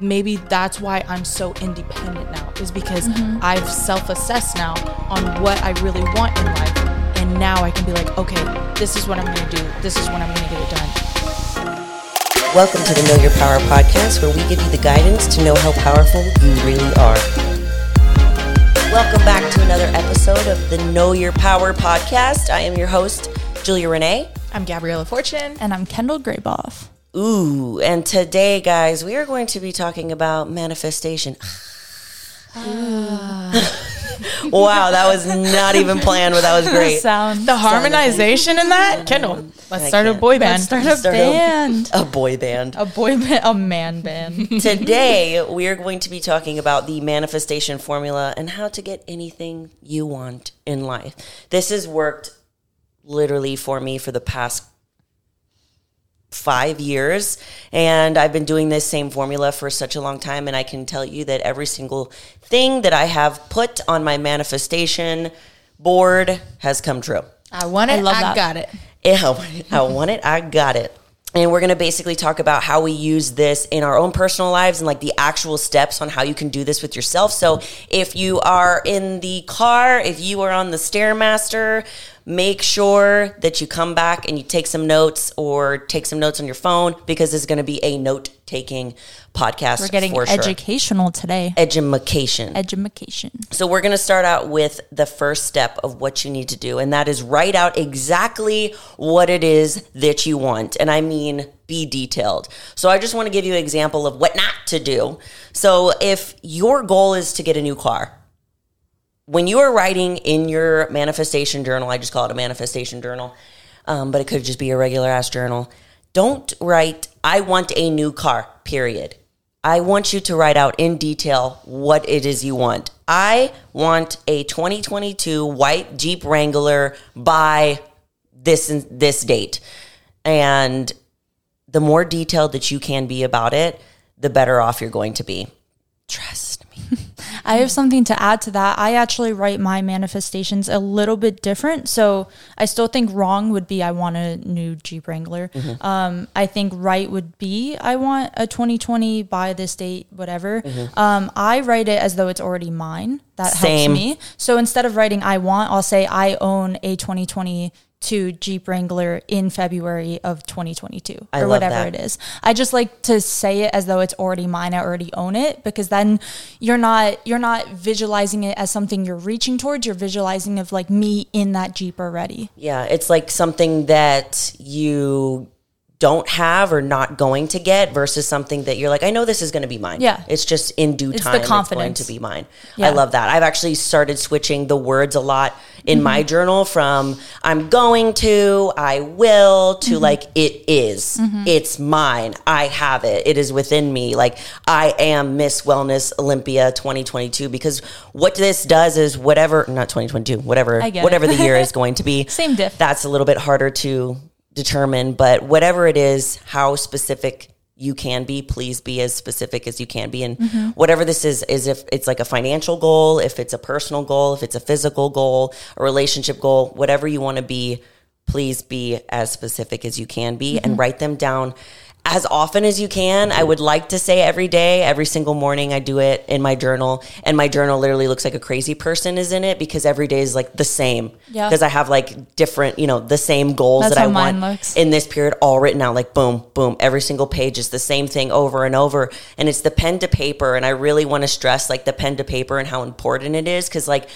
maybe that's why I'm so independent now is because mm-hmm. I've self-assessed now on what I really want in life and now I can be like, okay, this is what I'm going to do. This is when I'm going to get it done. Welcome to the Know Your Power podcast, where we give you the guidance to know how powerful you really are. Welcome back to another episode of the Know Your Power podcast. I am your host, Julia Renee. I'm Gabriella Fortune. And I'm Kendall Grayboff. Ooh, and today, guys, we are going to be talking about manifestation. Ah. wow, that was not even planned, but that was great. Sound. The harmonization in that? Kendall, mm-hmm. let's I start a can't. boy band. Let's start a Start a- band. A boy band. a boy band, a man band. Today, we are going to be talking about the manifestation formula and how to get anything you want in life. This has worked literally for me for the past five years and i've been doing this same formula for such a long time and i can tell you that every single thing that i have put on my manifestation board has come true I want it. I, that. got it. yeah, I want it. I want it. I got it. And we're going to basically talk about how we use this in our own personal lives and like the actual steps on how you can do this with yourself. So if you are in the car, if you are on the Stairmaster, make sure that you come back and you take some notes or take some notes on your phone because is going to be a note taking podcast. We're getting for sure. educational today. Edumacation. Edumacation. So we're going to start out with the first step of what you need to do, and that is write out exactly what it is that you want. And I mean, be detailed. So I just want to give you an example of what not to do. So if your goal is to get a new car, when you are writing in your manifestation journal, I just call it a manifestation journal, um, but it could just be a regular ass journal. Don't write, I want a new car, period. I want you to write out in detail what it is you want. I want a 2022 white Jeep Wrangler by this this date. And the more detailed that you can be about it, the better off you're going to be. Trust. I have something to add to that. I actually write my manifestations a little bit different. So I still think wrong would be I want a new Jeep Wrangler. Mm-hmm. Um, I think right would be I want a 2020 by this date, whatever. Mm-hmm. Um, I write it as though it's already mine. That Same. helps me. So instead of writing I want, I'll say I own a 2022 Jeep Wrangler in February of 2022 I or whatever that. it is. I just like to say it as though it's already mine. I already own it because then you're not you're not visualizing it as something you're reaching towards. You're visualizing of like me in that Jeep already. Yeah, it's like something that you don't have or not going to get versus something that you're like, I know this is going to be mine. Yeah. It's just in due It's the time it's going confidence. to be mine. Yeah. I love that. I've actually started switching the words a lot in my Mm-hmm. journal from I'm going to, I will to Mm-hmm. like it is. It's mine. I have it. It is within me. Like I am Miss Wellness Olympia 2022 because what this does is whatever not 2022, whatever it. whatever the year is going to be. Same diff. That's a little bit harder to determine, but whatever it is, how specific you can be, please be as specific as you can be. And Mm-hmm. whatever this is, is if it's like a financial goal, if it's a personal goal, if it's a physical goal, a relationship goal, whatever you want to be, please be as specific as you can be Mm-hmm. and write them down as often as you can. I would like to say every day, every single morning, I do it in my journal, and my journal literally looks like a crazy person is in it because every day is like the same. Yeah. Because I have like different, you know, the same goals That's that I want looks. in this period all written out. Like boom, boom. Every single page is the same thing over and over, and it's the pen to paper. And I really want to stress like the pen to paper and how important it is because like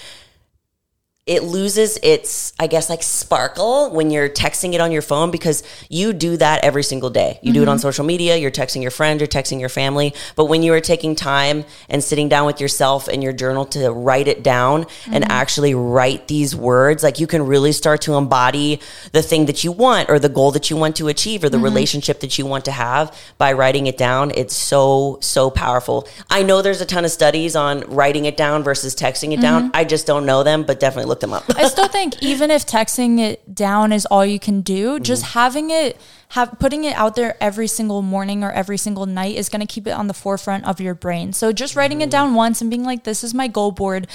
it loses its i guess like sparkle when you're texting it on your phone because you do that every single day. You do it on mm-hmm. social media you're texting your friend you're texting your family. But when you are taking time and sitting down with yourself and your journal to write it down and mm-hmm. actually write these words like you can really start to embody the thing that you want or the goal that you want to achieve or the mm-hmm. relationship that you want to have by writing it down. It's so so powerful. I know there's a ton of studies on writing it down versus texting it down. I just don't know them but definitely look them up. I still think even if texting it down is all you can do, mm-hmm. just having it have putting it out there every single morning or every single night is going to keep it on the forefront of your brain. So just writing it mm-hmm. down once and being like this is my goal board,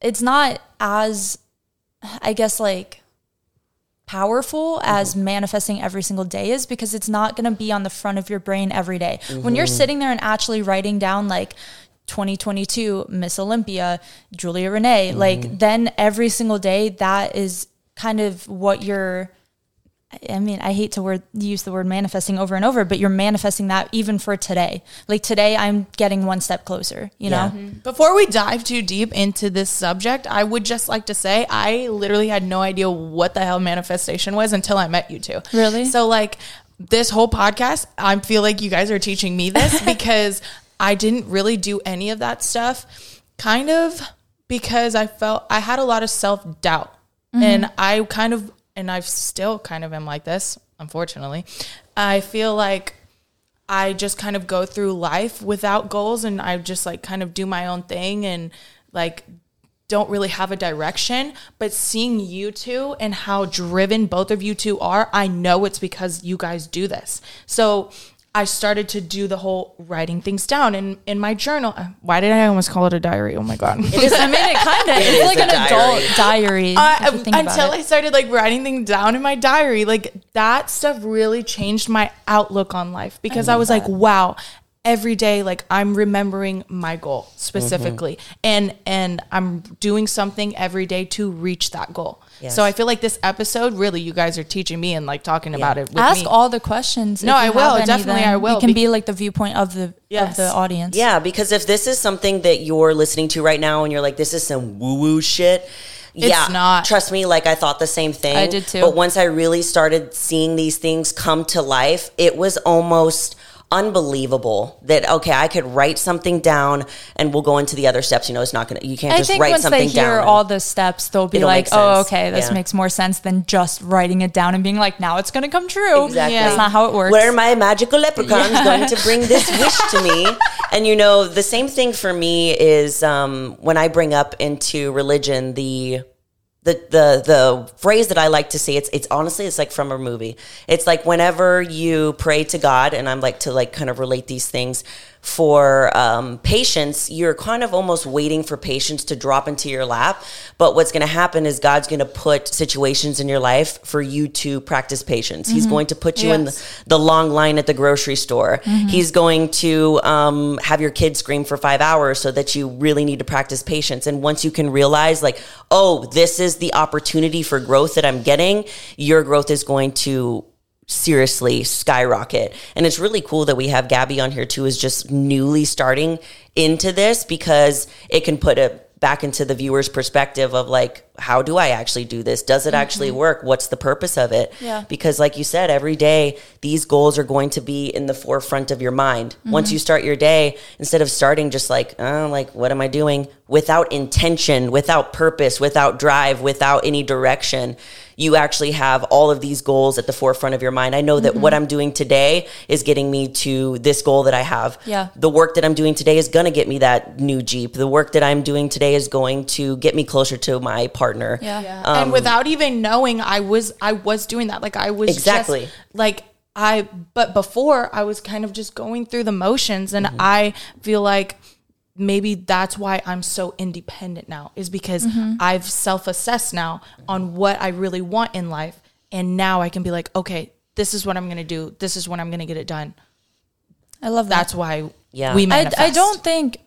it's not as I guess like powerful mm-hmm. as manifesting every single day is because it's not going to be on the front of your brain every day. When you're sitting there and actually writing down like 2022 Miss Olympia, Julia Renee, mm-hmm. like then every single day that is kind of what you're I mean, I hate to word use the word manifesting over and over, but you're manifesting that even for today. Like today I'm getting one step closer, you Yeah. know? Before we dive too deep into this subject, I would just like to say I literally had no idea what the hell manifestation was until I met you two. Really? So like this whole podcast, I feel like you guys are teaching me this because I didn't really do any of that stuff kind of because I felt I had a lot of self-doubt. Mm-hmm. And I kind of and I've still kind of am like this, unfortunately. I feel like I just kind of go through life without goals and I just like kind of do my own thing and like don't really have a direction. But seeing you two and how driven both of you two are, I know it's because you guys do this. So I started to do the whole writing things down in, in my journal. Uh, Why did I almost call it a diary? Oh my God. I mean, it kind of it's like an diary. adult diary. I, if you think about until. I started like writing things down in my diary, like that stuff really changed my outlook on life because I, was like, wow, every day like I'm remembering my goal specifically mm-hmm. and and I'm doing something every day to reach that goal. Yes. So I feel like this episode really you guys are teaching me and like talking about it with Ask me. all the questions. No, I will. any, Definitely I will, You can be- be like the viewpoint of the Yes. of the audience. Yeah, because if this is something that you're listening to right now and you're like, this is some woo woo shit. yeah, not. Trust me, like I thought the same thing. I did too. But once I really started seeing these things come to life, it was almost unbelievable that okay, I could write something down and we'll go into the other steps. You know, it's not gonna you can't I just think write once something they hear down. all the steps, they'll be like, "Oh, okay, this Yeah. makes more sense than just writing it down and being like, now it's to come true." Exactly. That's not how it works. Where are my magical leprechauns going to bring this wish to me? And you know, the same thing for me is um, when I bring up into religion the the the the phrase that I like to say it's it's honestly it's like from a movie. It's like whenever you pray to God, and I'm like to like kind of relate these things for um, patience. You're kind of almost waiting for patience to drop into your lap. But what's going to happen is God's going to put situations in your life for you to practice patience. He's going to put you in the, the long line at the grocery store. He's going to um, have your kids scream for five hours so that you really need to practice patience. And once you can realize, like, oh, this is the opportunity for growth that I'm getting, your growth is going to seriously skyrocket. And it's really cool that we have Gabby on here too, is just newly starting into this because it can put a back into the viewer's perspective of like, how do I actually do this? Does it actually mm-hmm. work? What's the purpose of it? Yeah. Because, like you said, every day these goals are going to be in the forefront of your mind. Mm-hmm. Once you start your day, instead of starting just like, oh, like, what am I doing? Without intention, without purpose, without drive, without any direction, you actually have all of these goals at the forefront of your mind. I know that what mm-hmm. I'm doing today is getting me to this goal that I have. Yeah. The work that I'm doing today is going to get me that new Jeep. The work that I'm doing today is going to get me closer to my partner. Yeah. Um, and without even knowing I was I was doing that. Like I was just, Exactly. like I but before I was kind of just going through the motions and mm-hmm. I feel like maybe that's why I'm so independent now is because mm-hmm. I've self-assessed now on what I really want in life. And now I can be like okay this is what I'm going to do. This is when I'm going to get it done. I love that. that's why Yeah. we I, I don't think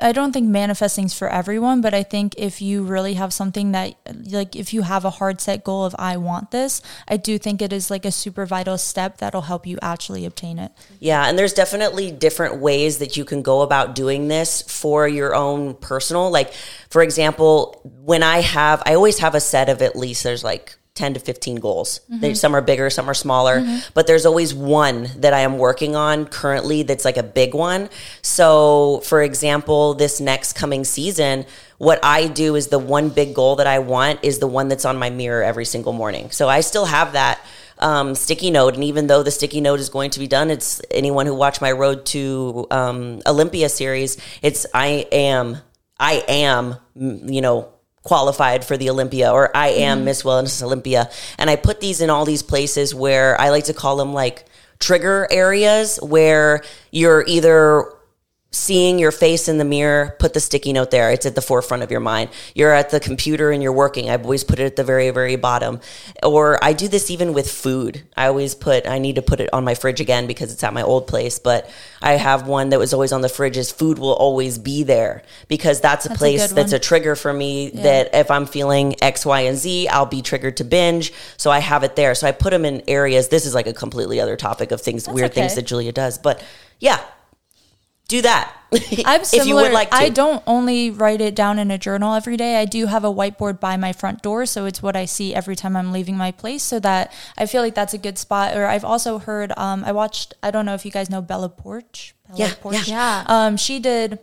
I don't think manifesting is for everyone, but I think if you really have something that like if you have a hard set goal of I want this, I do think it is like a super vital step that'll help you actually obtain it. Yeah, and there's definitely different ways that you can go about doing this for your own personal. Like, for example, when I have, I always have a set of at least there's like 10 to 15 goals. They- Some are bigger, some are smaller, but there's always one that I am working on currently that's like a big one. So, for example, this next coming season, what I do is the one big goal that I want is the one that's on my mirror every single morning. So I still have that um, sticky note. And even though the sticky note is going to be done, it's anyone who watched my Road to um, Olympia series, it's I am, I am, you know, qualified for the Olympia or I am mm-hmm. Miss Wellness Olympia. And I put these in all these places where I like to call them like trigger areas where you're either seeing your face in the mirror, put the sticky note there. It's at the forefront of your mind. You're at the computer and you're working. I've always put it at the very, very bottom. Or I do this even with food. I always put, I need to put it on my fridge again because it's at my old place, but I have one that was always on the fridge is food will always be there because that's a That's place good that's a trigger for me that if I'm feeling X, Y, and Z, I'll be triggered to binge. So I have it there. So I put them in areas. This is like a completely other topic of things, weird things that Julia does. But yeah, do that. I'm similar. if you would like to. I don't only write it down in a journal every day. I do have a whiteboard by my front door, so it's what I see every time I'm leaving my place. So that I feel like that's a good spot. Or I've also heard. Um, I watched. I don't know if you guys know Bella Poarch. Bella Yeah, Poarch. yeah. Um, she did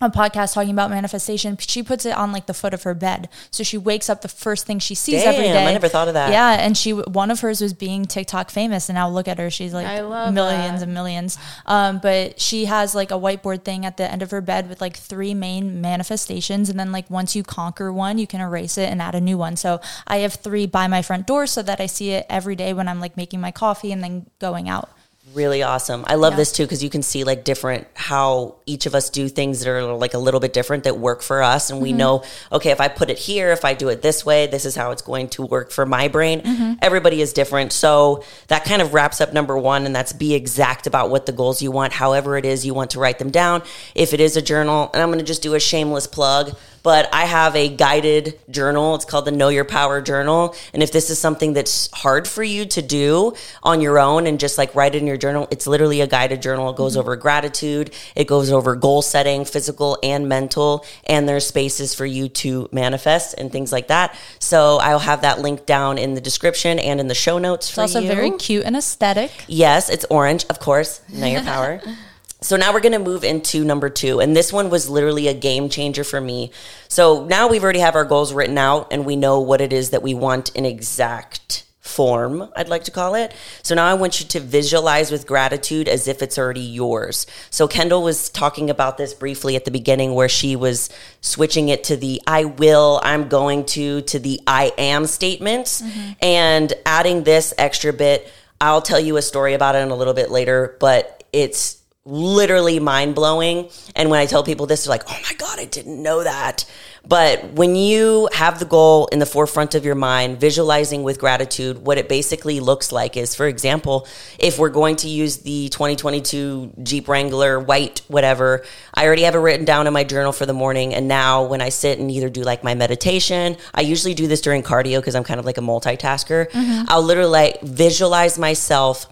a podcast talking about manifestation. She puts it on like the foot of her bed, so she wakes up the first thing she sees every Damn, day. I never thought of that. Yeah, and she one of hers was being TikTok famous, and now look at her. She's like millions that. and millions. Um, but she has like a whiteboard thing at the end of her bed with like three main manifestations, and then like once you conquer one, you can erase it and add a new one. So I have three by my front door so that I see it every day when I'm like making my coffee and then going out. Really awesome. I love Yeah. this too because you can see like different how each of us do things that are like a little bit different that work for us, and we Mm-hmm. know okay if I put it here, if I do it this way, this is how it's going to work for my brain. Mm-hmm. Everybody is different, so that kind of wraps up number one, and that's be exact about what the goals you want, however it is you want to write them down. If it is a journal, and I'm going to just do a shameless plug. But I have a guided journal. It's called the Know Your Power Journal. And if this is something that's hard for you to do on your own and just like write it in your journal, it's literally a guided journal. It goes mm-hmm. over gratitude, it goes over goal setting, physical and mental, and there's spaces for you to manifest and things like that. So I'll have that link down in the description and in the show notes It's for also very cute and aesthetic. Yes, it's orange, of course. Know your power. so now we're going to move into number two. And this one was literally a game changer for me. So now we've already have our goals written out and we know what it is that we want in exact form, I'd like to call it. So now I want you to visualize with gratitude as if it's already yours. So Kendall was talking about this briefly at the beginning where she was switching it to the I will, I'm going to, to the I am statements mm-hmm. and adding this extra bit. I'll tell you a story about it in a little bit later, but it's literally mind blowing. And when I tell people this, they're like, oh my God, I didn't know that. But when you have the goal in the forefront of your mind, visualizing with gratitude, what it basically looks like is, for example, if we're going to use the 2022 Jeep Wrangler white, whatever, I already have it written down in my journal for the morning. And now when I sit and either do like my meditation, I usually do this during cardio because I'm kind of like a multitasker. Mm-hmm. I'll literally like visualize myself.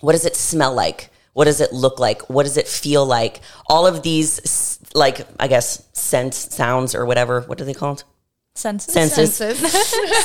What does it smell like? What does it look like? What does it feel like? All of these, like, I guess, sense, sounds, or whatever. What are they called? Senses. Senses.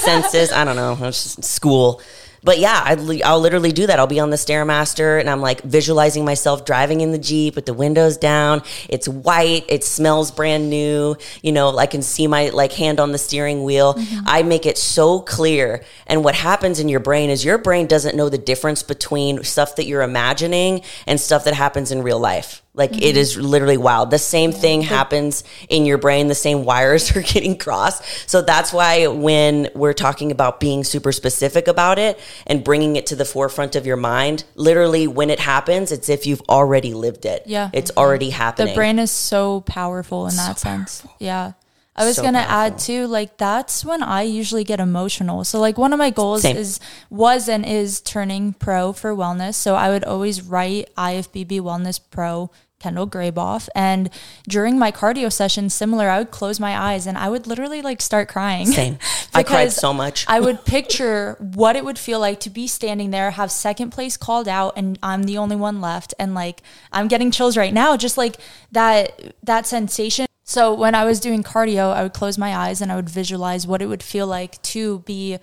senses. I don't know. It's just school. But yeah, I'd, li- I'll literally do that. I'll be on the Stairmaster and I'm like visualizing myself driving in the Jeep with the windows down. It's white. It smells brand new. You know, I can see my like hand on the steering wheel. Mm-hmm. I make it so clear. And what happens in your brain is your brain doesn't know the difference between stuff that you're imagining and stuff that happens in real life. Like it mm-hmm. is literally wild. The same thing happens in your brain. The same wires are getting crossed. So that's why when we're talking about being super specific about it and bringing it to the forefront of your mind, literally when it happens, it's if you've already lived it. Yeah. It's mm-hmm. already happening. The brain is so powerful in that sense. Yeah. I was So gonna powerful. add too, like that's when I usually get emotional. So like one of my goals Same. is was and is turning pro for wellness. So I would always write IFBB Wellness Pro Kendall Graboff. And during my cardio session, similar, I would close my eyes and I would literally like start crying. Same. I cried so much. I would picture what it would feel like to be standing there, have second place called out, and I'm the only one left. And like I'm getting chills right now, just like that that sensation. So when I was doing cardio, I would close my eyes and I would visualize what it would feel like to be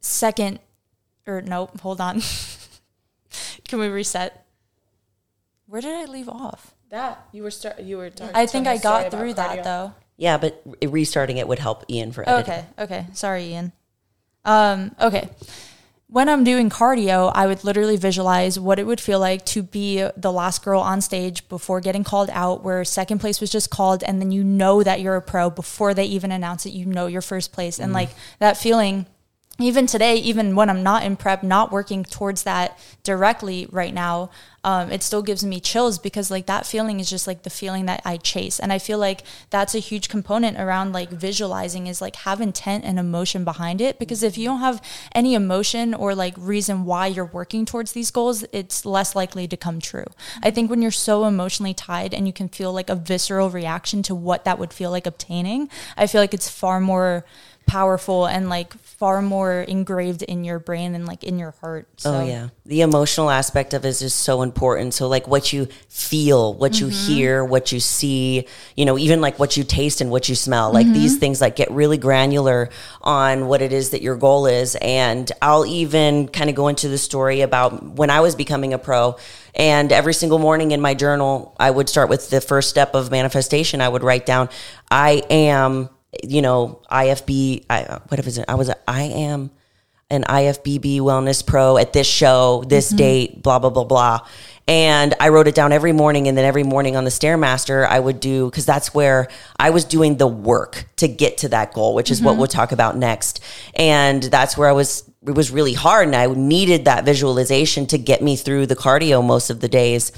second or nope, hold on. Can we reset? Where did I leave off? That you were start. You were. Talking, I think telling I a story got through that cardio. though. yeah, but restarting it would help Ian for editing. Okay, okay. Sorry, Ian. Um, okay. When I'm doing cardio, I would literally visualize what it would feel like to be the last girl on stage before getting called out, where second place was just called, and then you know that you're a pro before they even announce it. You know your first place, and like that feeling even today, even when I'm not in prep, not working towards that directly right now, um, it still gives me chills because like that feeling is just like the feeling that I chase. And I feel like that's a huge component around like visualizing is like have intent and emotion behind it. Because if you don't have any emotion or like reason why you're working towards these goals, it's less likely to come true. I think when you're so emotionally tied and you can feel like a visceral reaction to what that would feel like obtaining, I feel like it's far more powerful and like far more engraved in your brain and like in your heart. So. Oh yeah, the emotional aspect of it is just so important. So like what you feel, what mm-hmm. you hear, what you see, you know, even like what you taste and what you smell. Like mm-hmm. these things like get really granular on what it is that your goal is. And I'll even kind of go into the story about when I was becoming a pro. And every single morning in my journal, I would start with the first step of manifestation. I would write down, I am you know, IFB, I, what is it? I was, a, I am an IFBB wellness pro at this show, this mm-hmm. date, blah, blah, blah, blah. And I wrote it down every morning. And then every morning on the Stairmaster, I would do, because that's where I was doing the work to get to that goal, which is mm-hmm. what we'll talk about next. And that's where I was, it was really hard. And I needed that visualization to get me through the cardio most of the days.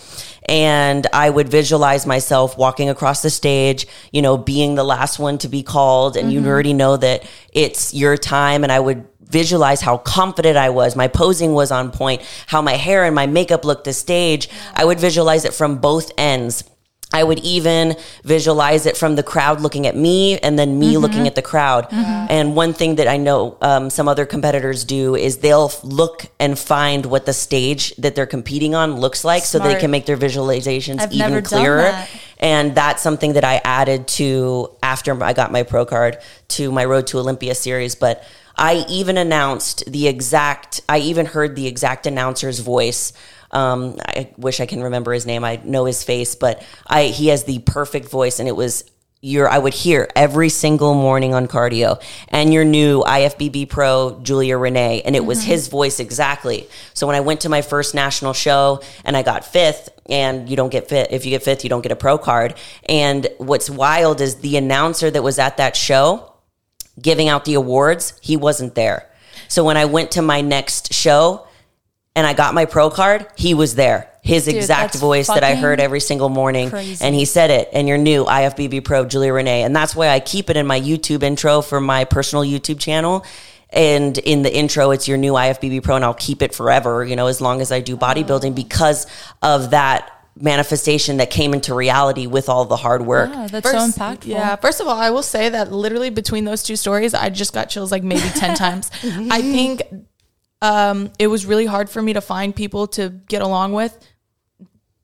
And I would visualize myself walking across the stage, you know, being the last one to be called. And mm-hmm. you already know that it's your time. And I would visualize how confident I was. My posing was on point, how my hair and my makeup looked the stage. I would visualize it from both ends. I would even visualize it from the crowd looking at me and then me mm-hmm. looking at the crowd. Mm-hmm. And one thing that I know um, some other competitors do is they'll look and find what the stage that they're competing on looks like Smart. so they can make their visualizations I've even clearer. That. And that's something that I added to after I got my pro card to my Road to Olympia series. But I even announced the exact, I even heard the exact announcer's voice. Um, I wish I can remember his name. I know his face, but I, he has the perfect voice and it was your, I would hear every single morning on cardio and your new IFBB pro, Julia Renee, and it was mm-hmm. his voice exactly. So when I went to my first national show and I got fifth, and you don't get fit, if you get fifth, you don't get a pro card. And what's wild is the announcer that was at that show, giving out the awards, he wasn't there. So when I went to my next show and I got my pro card, he was there. His Dude, exact voice that I heard every single morning. Crazy. And he said it, and you're new IFBB Pro, Julia Renee. And that's why I keep it in my YouTube intro for my personal YouTube channel. And in the intro, it's your new IFBB Pro, and I'll keep it forever, you know, as long as I do bodybuilding because of that manifestation that came into reality with all the hard work. Yeah, that's first, so impactful. Yeah. First of all, I will say that literally between those two stories, I just got chills like maybe 10 times. I think um, it was really hard for me to find people to get along with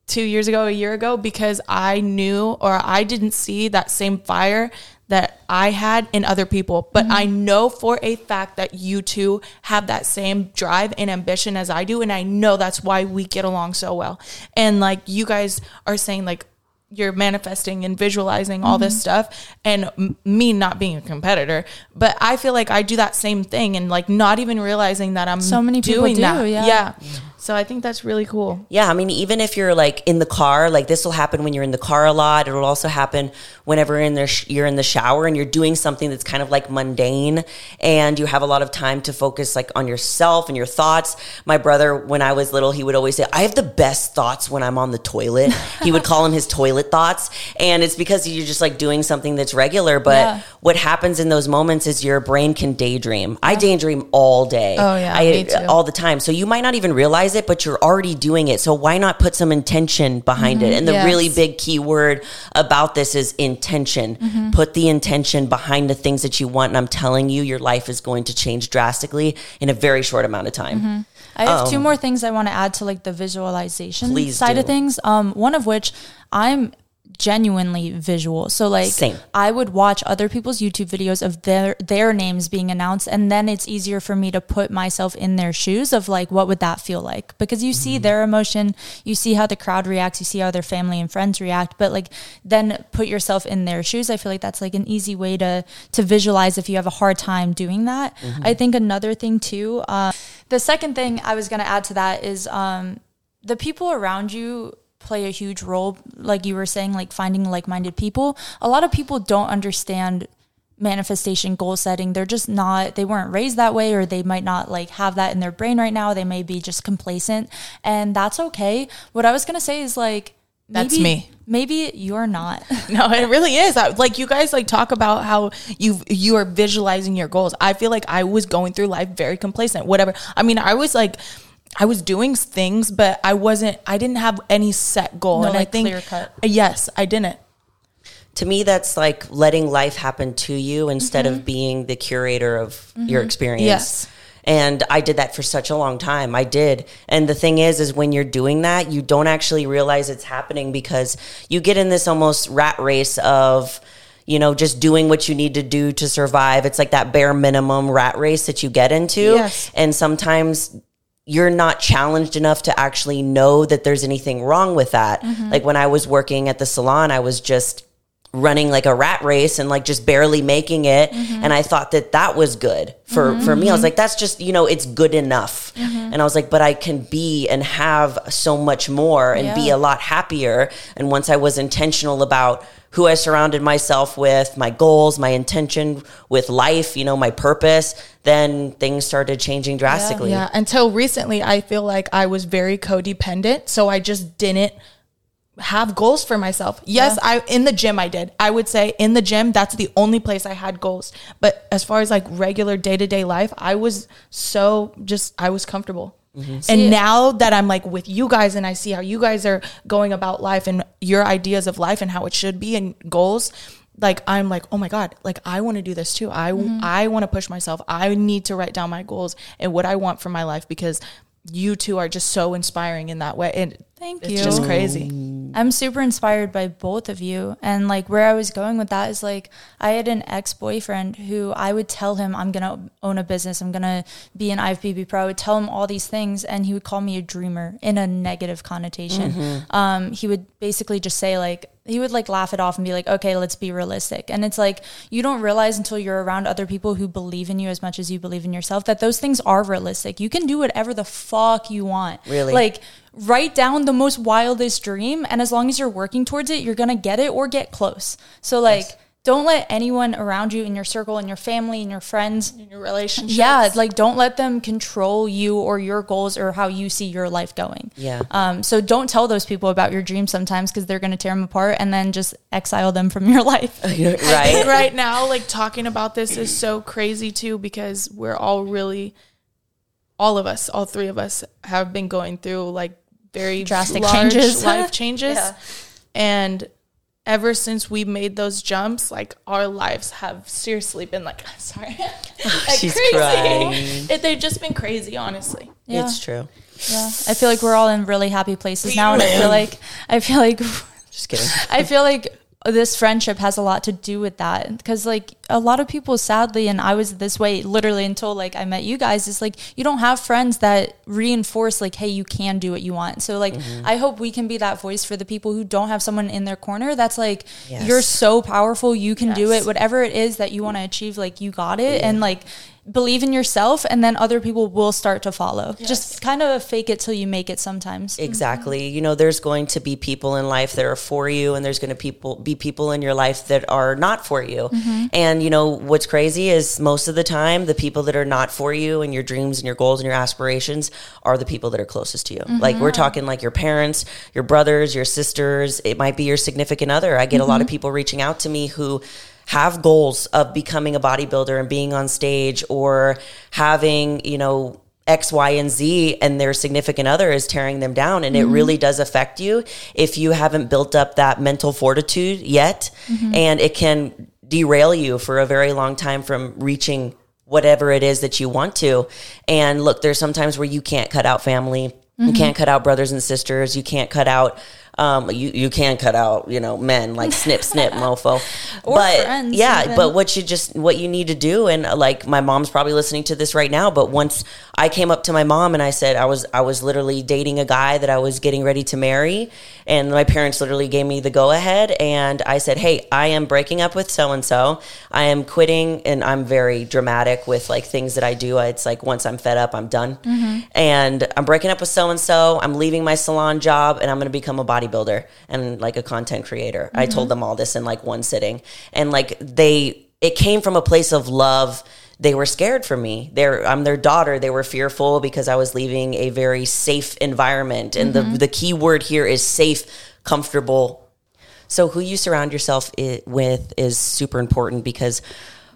two years ago, a year ago, because I knew or I didn't see that same fire that I had in other people. But mm-hmm. I know for a fact that you two have that same drive and ambition as I do. And I know that's why we get along so well. And like you guys are saying, like, you're manifesting and visualizing all mm-hmm. this stuff and m- me not being a competitor but i feel like i do that same thing and like not even realizing that i'm so many doing people do, that yeah. yeah. So I think that's really cool. Yeah, I mean, even if you're like in the car, like this will happen when you're in the car a lot. It'll also happen whenever in the sh- you're in the shower and you're doing something that's kind of like mundane, and you have a lot of time to focus like on yourself and your thoughts. My brother, when I was little, he would always say, "I have the best thoughts when I'm on the toilet." he would call them his toilet thoughts, and it's because you're just like doing something that's regular. But yeah. what happens in those moments is your brain can daydream. Yeah. I daydream all day. Oh yeah, I, all the time. So you might not even realize it, but you're already doing it. So why not put some intention behind mm-hmm, it? And the yes. really big key word about this is intention. Mm-hmm. Put the intention behind the things that you want. And I'm telling you, your life is going to change drastically in a very short amount of time. Mm-hmm. I have um, two more things I want to add to like the visualization side do. of things. Um, one of which I'm genuinely visual. So like Same. I would watch other people's YouTube videos of their their names being announced and then it's easier for me to put myself in their shoes of like what would that feel like? Because you see mm-hmm. their emotion, you see how the crowd reacts, you see how their family and friends react, but like then put yourself in their shoes. I feel like that's like an easy way to to visualize if you have a hard time doing that. Mm-hmm. I think another thing too, uh, the second thing I was going to add to that is um, the people around you play a huge role like you were saying like finding like-minded people a lot of people don't understand manifestation goal setting they're just not they weren't raised that way or they might not like have that in their brain right now they may be just complacent and that's okay what i was going to say is like That's me. maybe you're not No, it really is. I- Like you guys like talk about how you you are visualizing your goals. I feel like I was going through life very complacent. Whatever. I mean, I was like I was doing things, but I wasn't I didn't have any set goal. No, and like, I think clear cut. Yes, I didn't. to me that's like letting life happen to you instead of mm-hmm. being the curator of mm-hmm. your experience Yes. and i did that for such a long time i did and the thing is is when you're doing that you don't actually realize it's happening because you get in this almost rat race of you know just doing what you need to do to survive it's like that bare minimum rat race that you get into Yes. and sometimes you're not challenged enough to actually know that there's anything wrong with that. Mm-hmm. Like when I was working at the salon, I was just running like a rat race and like just barely making it. Mm-hmm. And I thought that that was good for for me. I was mm-hmm. like that's just, you know, it's good enough. And I was like but I can be and have so much more and be a lot happier. And once I was intentional about who I surrounded myself with, my goals, my intention with life, you know, my purpose, then things started changing drastically. Yeah, until recently, I feel like I was very codependent, so I just didn't have goals for myself. Yes, I in the gym I did. I would say in the gym that's the only place I had goals. But as far as like regular day-to-day life, I was so just I was comfortable. Mm-hmm. And now that I'm like with you guys and I see how you guys are going about life and your ideas of life and how it should be and goals, like I'm like, "Oh my god, like I want to do this too. I mm-hmm. I want to push myself. I need to write down my goals and what I want for my life because you two are just so inspiring in that way. And Thank it's you. It's just crazy. I'm super inspired by both of you. And like where I was going with that is like I had an ex boyfriend who I would tell him I'm gonna own a business, I'm gonna be an IFBB pro. I would tell him all these things and he would call me a dreamer in a negative connotation. Um, he would basically just say like he would like laugh it off and be like, okay, let's be realistic. And it's like you don't realize until you're around other people who believe in you as much as you believe in yourself that those things are realistic. You can do whatever the fuck you want. Really? Like write down the most wildest dream and as long as you're working towards it you're gonna get it or get close so like don't let anyone around you in your circle in your family and your friends In your relationships. yeah like don't let them control you or your goals or how you see your life going Yeah. um so don't tell those people about your dreams sometimes because they're gonna tear them apart and then just exile them from your life right? right now, like talking about this is so crazy too because we're all really, all of us, all three of us, have been going through like very Drastic changes. life changes, Yeah. and ever since we made those jumps, like our lives have seriously been like, sorry, like She's crying. It, they've just been crazy, honestly. Yeah. It's true. yeah i feel like we're all in really happy places now and i feel like i feel like Just kidding. I feel like this friendship has a lot to do with that. Because like a lot of people sadly and I was this way literally until like I met you guys is like you don't have friends that reinforce like hey you can do what you want. So like mm-hmm. I hope we can be that voice for the people who don't have someone in their corner that's like Yes. you're so powerful, you can do it. Whatever it is that you want to achieve like you got it. And like believe in yourself and then other people will start to follow. Just kind of fake it till you make it sometimes. Mm-hmm. Exactly. You know, there's going to be people in life that are for you, and there's going to people be people in your life that are not for you. Mm-hmm. And you know what's crazy is most of the time, the people that are not for you and your dreams and your goals and your aspirations are the people that are closest to you. Mm-hmm. Like we're talking like your parents, your brothers, your sisters. It might be your significant other. I get a lot of people reaching out to me who have goals of becoming a bodybuilder and being on stage or having, you know, X, Y, and Z, and their significant other is tearing them down. And it mm-hmm. really does affect you if you haven't built up that mental fortitude yet. Mm-hmm. And it can derail you for a very long time from reaching whatever it is that you want to. And look, there's sometimes where you can't cut out family. You mm-hmm. can't cut out brothers and sisters. You can't cut out, um, you, you can cut out, you know, men like snip, snip, mofo. Or but friends yeah, even. but what you just what you need to do and uh, like my mom's probably listening to this right now but once i came up to my mom and i said i was i was literally dating a guy that i was getting ready to marry and my parents literally gave me the go ahead and i said hey i am breaking up with so and so i am quitting and i'm very dramatic with like things that i do. It's like once i'm fed up i'm done. Mm-hmm. And i'm breaking up with so and so i'm leaving my salon job and i'm going to become a bodybuilder and like a content creator. I told mm-hmm. them all this in like one sitting. And like they it came from a place of love. They were scared for me. They're, I'm their daughter. They were fearful because I was leaving a very safe environment. And the, mm-hmm. the key word here is safe, comfortable. So, who you surround yourself with is super important because,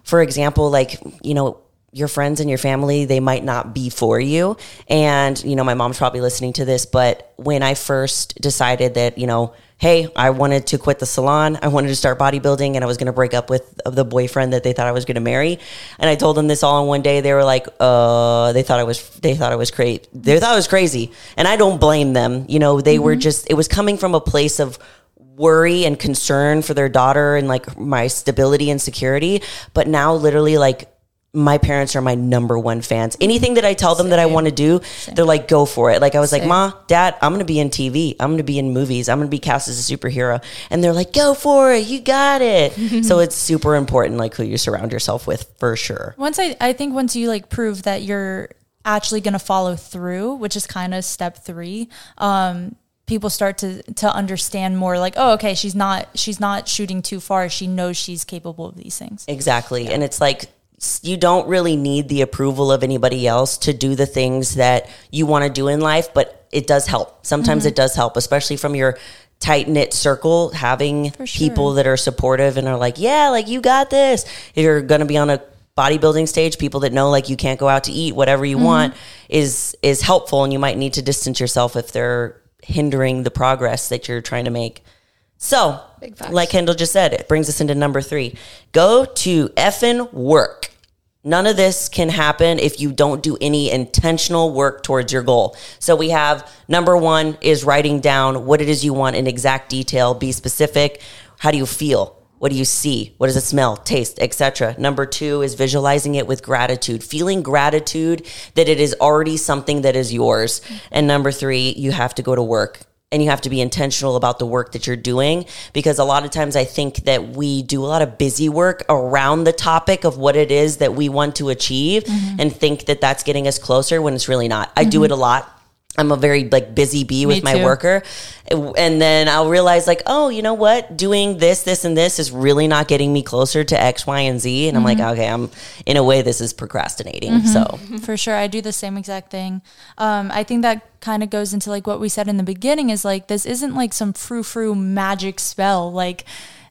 for example, like, you know, your friends and your family, they might not be for you. And, you know, my mom's probably listening to this, but when I first decided that, you know, hey, I wanted to quit the salon, I wanted to start bodybuilding, and I was going to break up with the boyfriend that they thought I was going to marry, and I told them this all in one day, they were like, uh, they thought I was, they thought I was crazy. They thought I was crazy. And I don't blame them. You know, they were just, it was coming from a place of, worry and concern for their daughter and like my stability and security. But now, literally, like my parents are my number one fans. Anything that I tell them that I want to do, they're like, go for it. Like I was like, Ma, Dad, I'm going to be in TV. I'm going to be in movies. I'm going to be cast as a superhero. And they're like, go for it. You got it. so it's super important, like who you surround yourself with for sure. Once I, I think once you like prove that you're actually going to follow through, which is kind of step three, um, people start to to understand more like oh okay she's not she's not shooting too far she knows she's capable of these things Exactly. And it's like you don't really need the approval of anybody else to do the things that you want to do in life, but it does help. Sometimes it does help, especially from your tight knit circle, having sure. people that are supportive and are like, yeah, like you got this. If you're going to be on a bodybuilding stage, people that know like you can't go out to eat whatever you want is is helpful and you might need to distance yourself if they're hindering the progress that you're trying to make. So, like Kendall just said, it brings us into number three. Go to effing work. None of this can happen if you don't do any intentional work towards your goal. So we have number one is writing down what it is you want in exact detail. Be specific. How do you feel? What do you see? What does it smell, taste, etc. Number two is visualizing it with gratitude, feeling gratitude that it is already something that is yours. And number three, you have to go to work and you have to be intentional about the work that you're doing because a lot of times I think that we do a lot of busy work around the topic of what it is that we want to achieve mm-hmm. and think that that's getting us closer when it's really not. I do mm-hmm. it a lot. I'm a very like busy bee with my too. worker. And then I'll realize like, oh, you know what? Doing this, this, and this is really not getting me closer to X, Y, and Z. And I'm like, mm-hmm. okay, I'm in a way this is procrastinating. Mm-hmm. So mm-hmm. for sure i do the same exact thing um, i think that kind of goes into like what we said in the beginning is like this isn't like some frou-frou magic spell like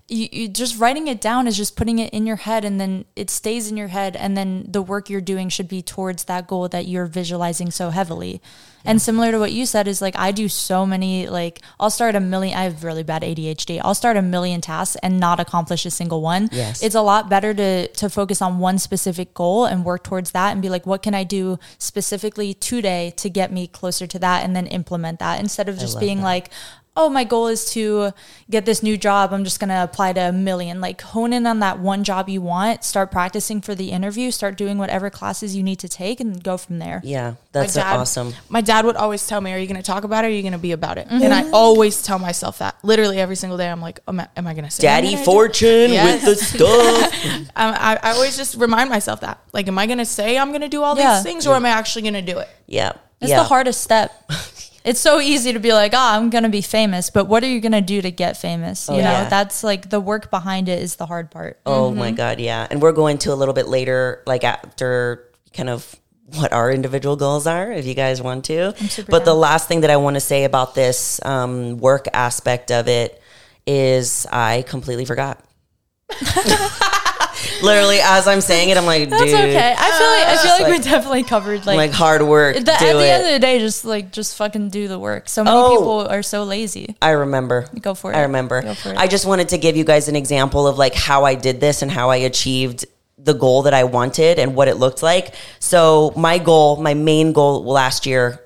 you, you just writing it down is just putting it in your head and then it stays in your head and then the work you're doing should be towards that goal that you're visualizing so heavily and similar to what you said is like i do so many like i'll start a million i have really bad adhd i'll start a million tasks and not accomplish a single one Yes. it's a lot better to to focus on one specific goal and work towards that and be like what can i do specifically today to get me closer to that and then implement that instead of just being that. like oh my goal is to get this new job i'm just going to apply to a million like hone in on that one job you want start practicing for the interview start doing whatever classes you need to take and go from there yeah, that's my dad, awesome. My dad would always tell me, "Are you going to talk about it? or Are you going to be about it?" And Mm-hmm. I always tell myself that. Literally every single day, I'm like, "Am I, am I going to say Daddy gonna do it?" Fortune Yes. with the stuff. Um, I, I always just remind myself that. Like, am I going to say I'm going to do all Yeah. these things, or am I actually going to do it? yeah. it's yeah. the hardest step it's so easy to be like oh i'm going to be famous but what are you going to do to get famous you know yeah. that's like the work behind it is the hard part Oh my God, yeah. And we're going to a little bit later, like after kind of what our individual goals are, if you guys want to. But the last thing that I want to say about this um, work aspect of it is I completely forgot. Literally, as I'm saying it, I'm like, that's dude, okay i feel like i feel like, like- we definitely covered like, like hard work. the, at the it. end of the day just like just fucking do the work so many Oh. people are so lazy I remember. Go for it. I remember. It. I just wanted to give you guys an example of like how I did this and how I achieved the goal that I wanted and what it looked like. So my goal, my main goal last year,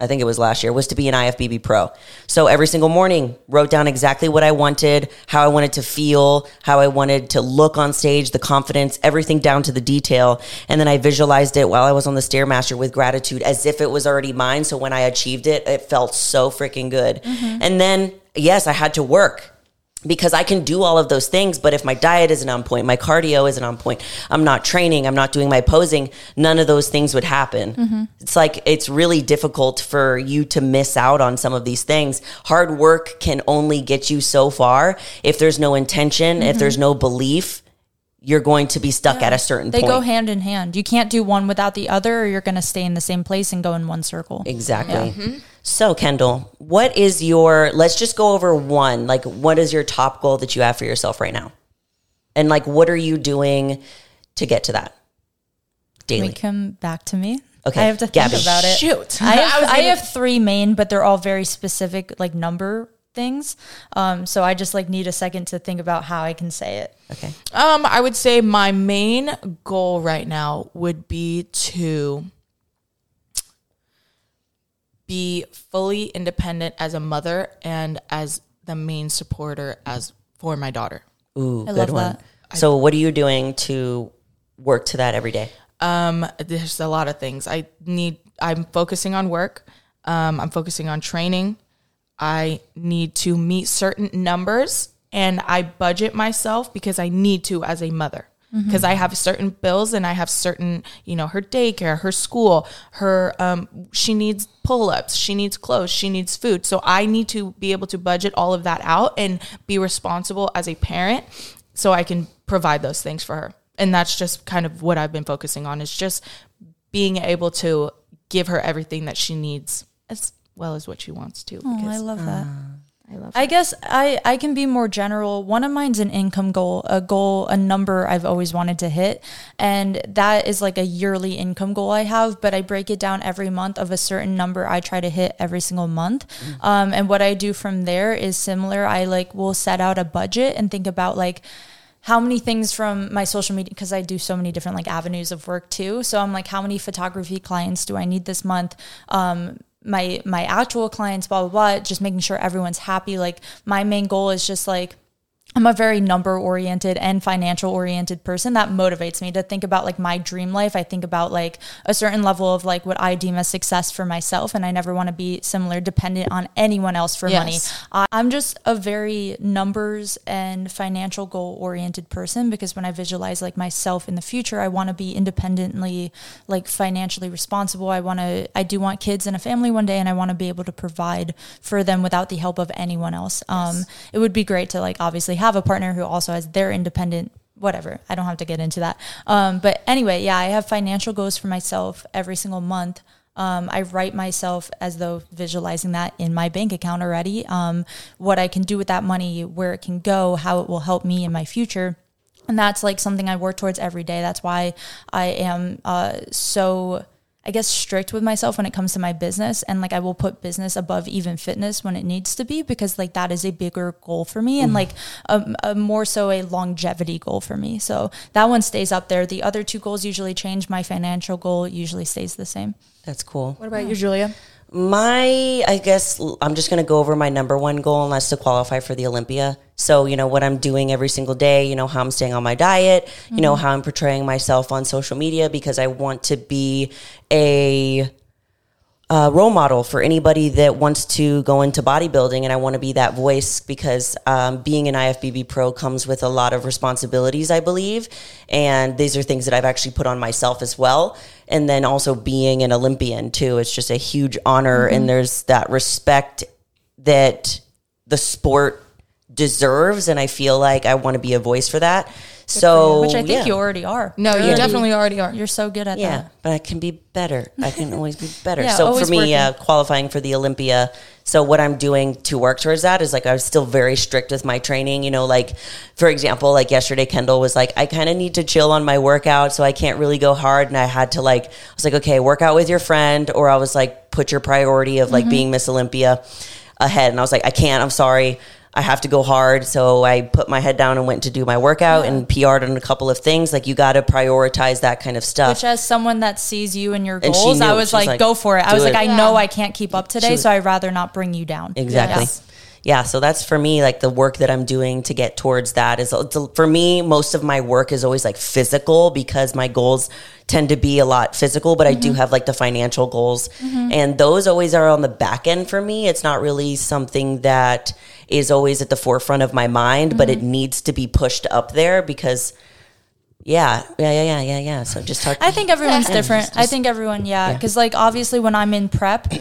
I think it was last year, was to be an IFBB pro. So every single morning, wrote down exactly what I wanted, how I wanted to feel, how I wanted to look on stage, the confidence, everything down to the detail. And then I visualized it while I was on the Stairmaster with gratitude as if it was already mine. So when I achieved it, it felt so freaking good. Mm-hmm. And then, yes, I had to work because I can do all of those things, but if my diet isn't on point, my cardio isn't on point, I'm not training, I'm not doing my posing, none of those things would happen. Mm-hmm. It's like it's really difficult for you to miss out on some of these things. Hard work can only get you so far. If there's no intention, if there's mm-hmm. no belief, you're going to be stuck at a certain They point. go hand in hand. You can't do one without the other, or you're going to stay in the same place and go in one circle. Exactly. Mm-hmm. So, Kendall, what is your, let's just go over one. Like, what is your top goal that you have for yourself right now? And, like, what are you doing to get to that daily? We come back to me. Okay, I have to think Gabby. about it. Shoot. I have, I I gonna- have three main, but they're all very specific, like number things. Um, so I just like need a second to think about how I can say it. Okay. Um, I would say my main goal right now would be to be fully independent as a mother and as the main supporter as for my daughter. Ooh, I good love one. that. So, what are you doing to work to that every day? Um, there's a lot of things I need. I'm focusing on work. Um, I'm focusing on training. I need to meet certain numbers and I budget myself because I need to as a mother. Because I have certain bills and I have certain, you know, her daycare, her school, her, um, she needs pull ups, she needs clothes, she needs food. So I need to be able to budget all of that out and be responsible as a parent so I can provide those things for her. And that's just kind of what I've been focusing on is just being able to give her everything that she needs as well as what she wants to. Oh, I love that. I love that. I guess I, I can be more general. One of mine's an income goal, a goal, a number I've always wanted to hit. And that is like a yearly income goal I have, but I break it down every month of a certain number I try to hit every single month. Um, and what I do from there is similar. I like will set out a budget and think about like, how many things from my social media because I do so many different like avenues of work too. So I'm like, how many photography clients do I need this month? Um, my my actual clients, blah blah blah. Just making sure everyone's happy. Like my main goal is just like I'm a very number oriented and financial oriented person that motivates me to think about like my dream life. I think about like a certain level of like what I deem as success for myself. And I never want to be similar, dependent on anyone else for Yes. money. I'm just a very numbers and financial goal oriented person because when I visualize like myself in the future, I want to be independently like financially responsible. I want to, I do want kids and a family one day and I want to be able to provide for them without the help of anyone else. Um, it would be great to like obviously have a partner who also has their independent whatever. I don't have to get into that. Um, but anyway, yeah, I have financial goals for myself every single month. Um, I write myself as though visualizing that in my bank account already. Um, what I can do with that money, where it can go, how it will help me in my future. And that's like something I work towards every day. That's why I am uh, so, I guess, strict with myself when it comes to my business. And like, I will put business above even fitness when it needs to be because like that is a bigger goal for me and mm-hmm. like a, a more so a longevity goal for me. So that one stays up there. The other two goals usually change. My financial goal usually stays the same. That's cool. What about you, Julia? My, I guess I'm just going to go over my number one goal, and that's to qualify for the Olympia. So, you know, what I'm doing every single day, you know, how I'm staying on my diet, you know, how I'm portraying myself on social media because I want to be a uh, role model for anybody that wants to go into bodybuilding, and I want to be that voice because um, being an IFBB pro comes with a lot of responsibilities, I believe, and these are things that I've actually put on myself as well. And then also being an Olympian too, it's just a huge honor, and mm-hmm. there's that respect that the sport deserves, and I feel like I want to be a voice for that. So, Which I think yeah. you already are. No, You're definitely already are. You're so good at Yeah, that. but I can be better. I can always be better. Yeah, so for me, uh, qualifying for the Olympia. So what I'm doing to work towards that is like I was still very strict with my training. You know, like for example, like yesterday, Kendall was like, I kind of need to chill on my workout, so I can't really go hard, and I had to like, I was like, okay, work out with your friend, or I was like, put your priority of like Mm-hmm. being Miss Olympia ahead, and I was like, I can't. I'm sorry. I have to go hard. So I put my head down and went to do my workout and PR'd on a couple of things. Like you got to prioritize that kind of stuff. Which, as someone that sees you and your And goals, I knew. was was like, like, go for it. I "Do was like, it." I know I can't keep up today, was- so I'd rather not bring you down. Exactly. Yes. Yeah, so that's for me like the work that I'm doing to get towards that is for me most of my work is always like physical because my goals tend to be a lot physical, but I do mm-hmm. have like the financial goals mm-hmm. and those always are on the back end for me. It's not really something that is always at the forefront of my mind, but it mm-hmm. needs to be pushed up there because yeah, yeah, yeah, yeah, yeah, yeah. So just talk I think everyone's Yeah, different. just- I think everyone, yeah, because like obviously when I'm in prep,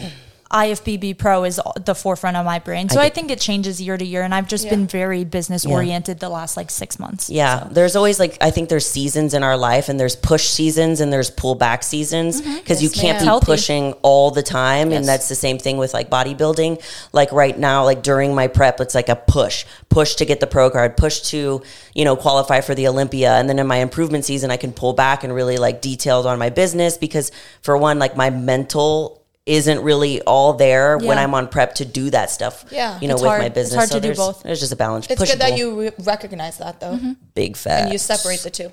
IFBB Pro is the forefront of my brain. So I, think it changes year to year, and I've just been very business oriented the last like six months. Yeah, So. there's always like I think there's seasons in our life, and there's push seasons and there's pull back seasons mm-hmm. because you Yes, can't ma'am. be Healthy. pushing all the time, Yes. and that's the same thing with like bodybuilding. Like right now, like during my prep, it's like a push, push to get the pro card, push to you know qualify for the Olympia, and then in my improvement season, I can pull back and really like detailed on my business because for one, like my mental. Isn't really all there when I'm on prep to do that stuff. Yeah. you know, with hard. my It's hard so to do both. There's just a balance. It's Push good that you re- recognize that though, mm-hmm. big fat and you separate the two.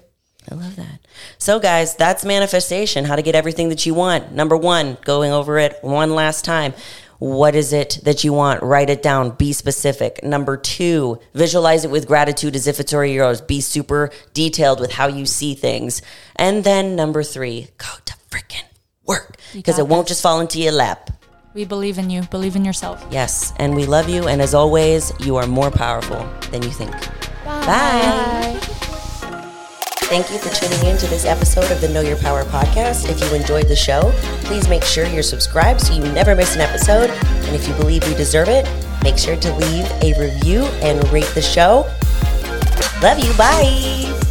I love that. So, guys, that's manifestation. How to get everything that you want. Number one, going over it one last time. What is it that you want? Write it down. Be specific. Number two, visualize it with gratitude as if it's already yours. Be super detailed with how you see things. And then number three, go to freaking work because it won't this. just fall into your lap. We believe in you. Believe in yourself. Yes, and we love you. And as always, you are more powerful than you think. Bye. Thank you for tuning in to this episode of the Know Your Power podcast. If you enjoyed the show, please make sure you're subscribed so you never miss an episode. And if you believe we deserve it, make sure to leave a review and rate the show. Love you. Bye.